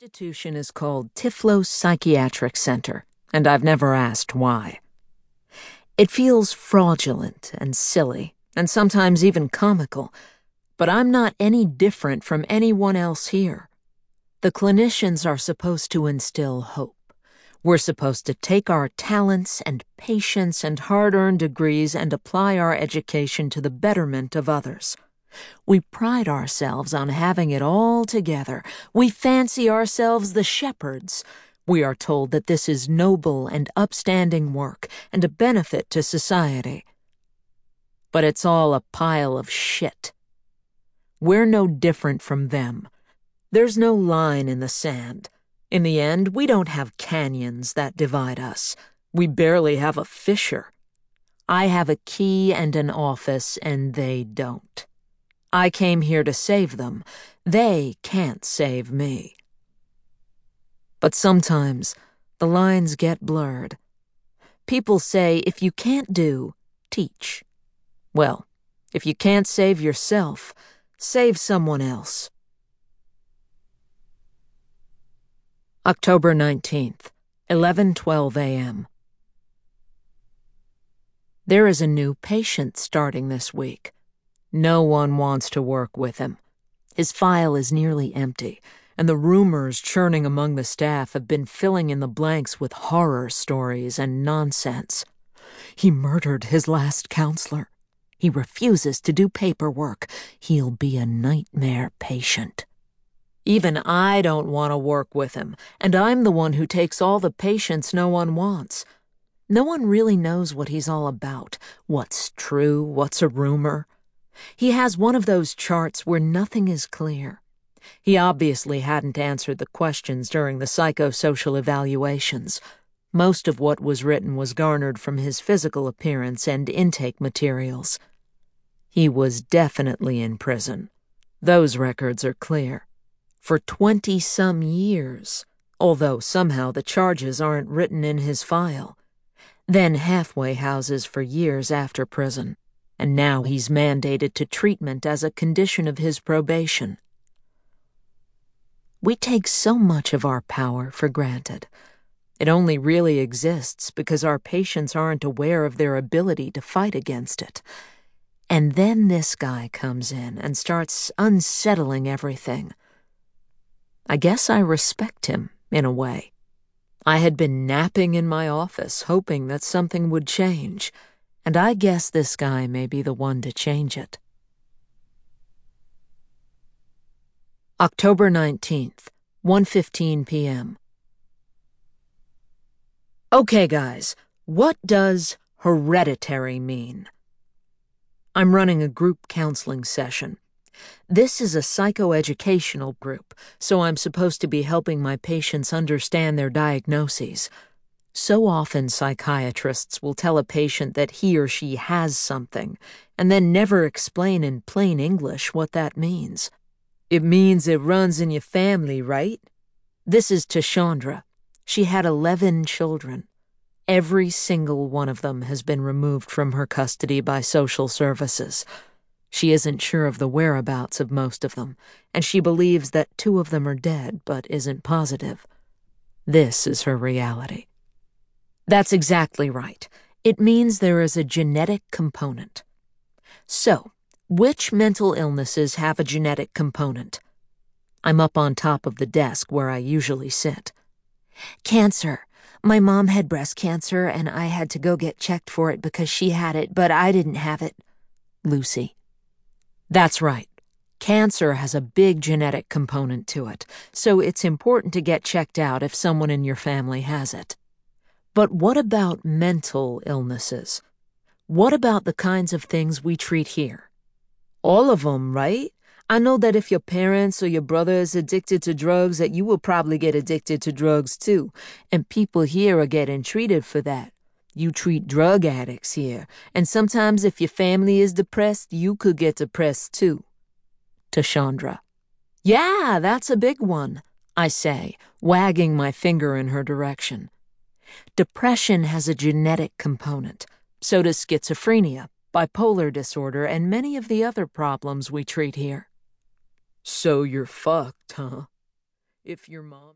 institution is called Typhlos Psychiatric Center, and I've never asked why. It feels fraudulent and silly, and sometimes even comical, but I'm not any different from anyone else here. The clinicians are supposed to instill hope. We're supposed to take our talents and patience and hard earned degrees and apply our education to the betterment of others. We pride ourselves on having it all together. We fancy ourselves the shepherds. We are told that this is noble and upstanding work and a benefit to society. But it's all a pile of shit. We're no different from them. There's no line in the sand. In the end, we don't have canyons that divide us. We barely have a fissure. I have a key and an office, and they don't. I came here to save them. They can't save me. But sometimes the lines get blurred. People say if you can't do, teach. Well, if you can't save yourself, save someone else. October 19th, 11:12 a.m. There is a new patient starting this week. No one wants to work with him. His file is nearly empty, and the rumors churning among the staff have been filling in the blanks with horror stories and nonsense. He murdered his last counselor. He refuses to do paperwork. He'll be a nightmare patient. Even I don't want to work with him, and I'm the one who takes all the patients no one wants. No one really knows what he's all about, what's true, what's a rumor. He has one of those charts where nothing is clear. He obviously hadn't answered the questions during the psychosocial evaluations. Most of what was written was garnered from his physical appearance and intake materials. He was definitely in prison. Those records are clear. For twenty some years, although somehow the charges aren't written in his file. Then halfway houses for years after prison and now he's mandated to treatment as a condition of his probation. We take so much of our power for granted. It only really exists because our patients aren't aware of their ability to fight against it. And then this guy comes in and starts unsettling everything. I guess I respect him, in a way. I had been napping in my office, hoping that something would change and I guess this guy may be the one to change it. October 19th, 1:15 p.m. Okay, guys, what does hereditary mean? I'm running a group counseling session. This is a psychoeducational group, so I'm supposed to be helping my patients understand their diagnoses. So often, psychiatrists will tell a patient that he or she has something, and then never explain in plain English what that means. It means it runs in your family, right? This is Tashandra. She had 11 children. Every single one of them has been removed from her custody by social services. She isn't sure of the whereabouts of most of them, and she believes that two of them are dead but isn't positive. This is her reality. That's exactly right. It means there is a genetic component. So, which mental illnesses have a genetic component? I'm up on top of the desk where I usually sit. Cancer. My mom had breast cancer and I had to go get checked for it because she had it, but I didn't have it. Lucy. That's right. Cancer has a big genetic component to it, so it's important to get checked out if someone in your family has it. But what about mental illnesses? What about the kinds of things we treat here? All of them, right? I know that if your parents or your brother is addicted to drugs, that you will probably get addicted to drugs too. And people here are getting treated for that. You treat drug addicts here. And sometimes if your family is depressed, you could get depressed too. Tashandra. Yeah, that's a big one, I say, wagging my finger in her direction. Depression has a genetic component. So does schizophrenia, bipolar disorder, and many of the other problems we treat here. So you're fucked, huh? if your mom.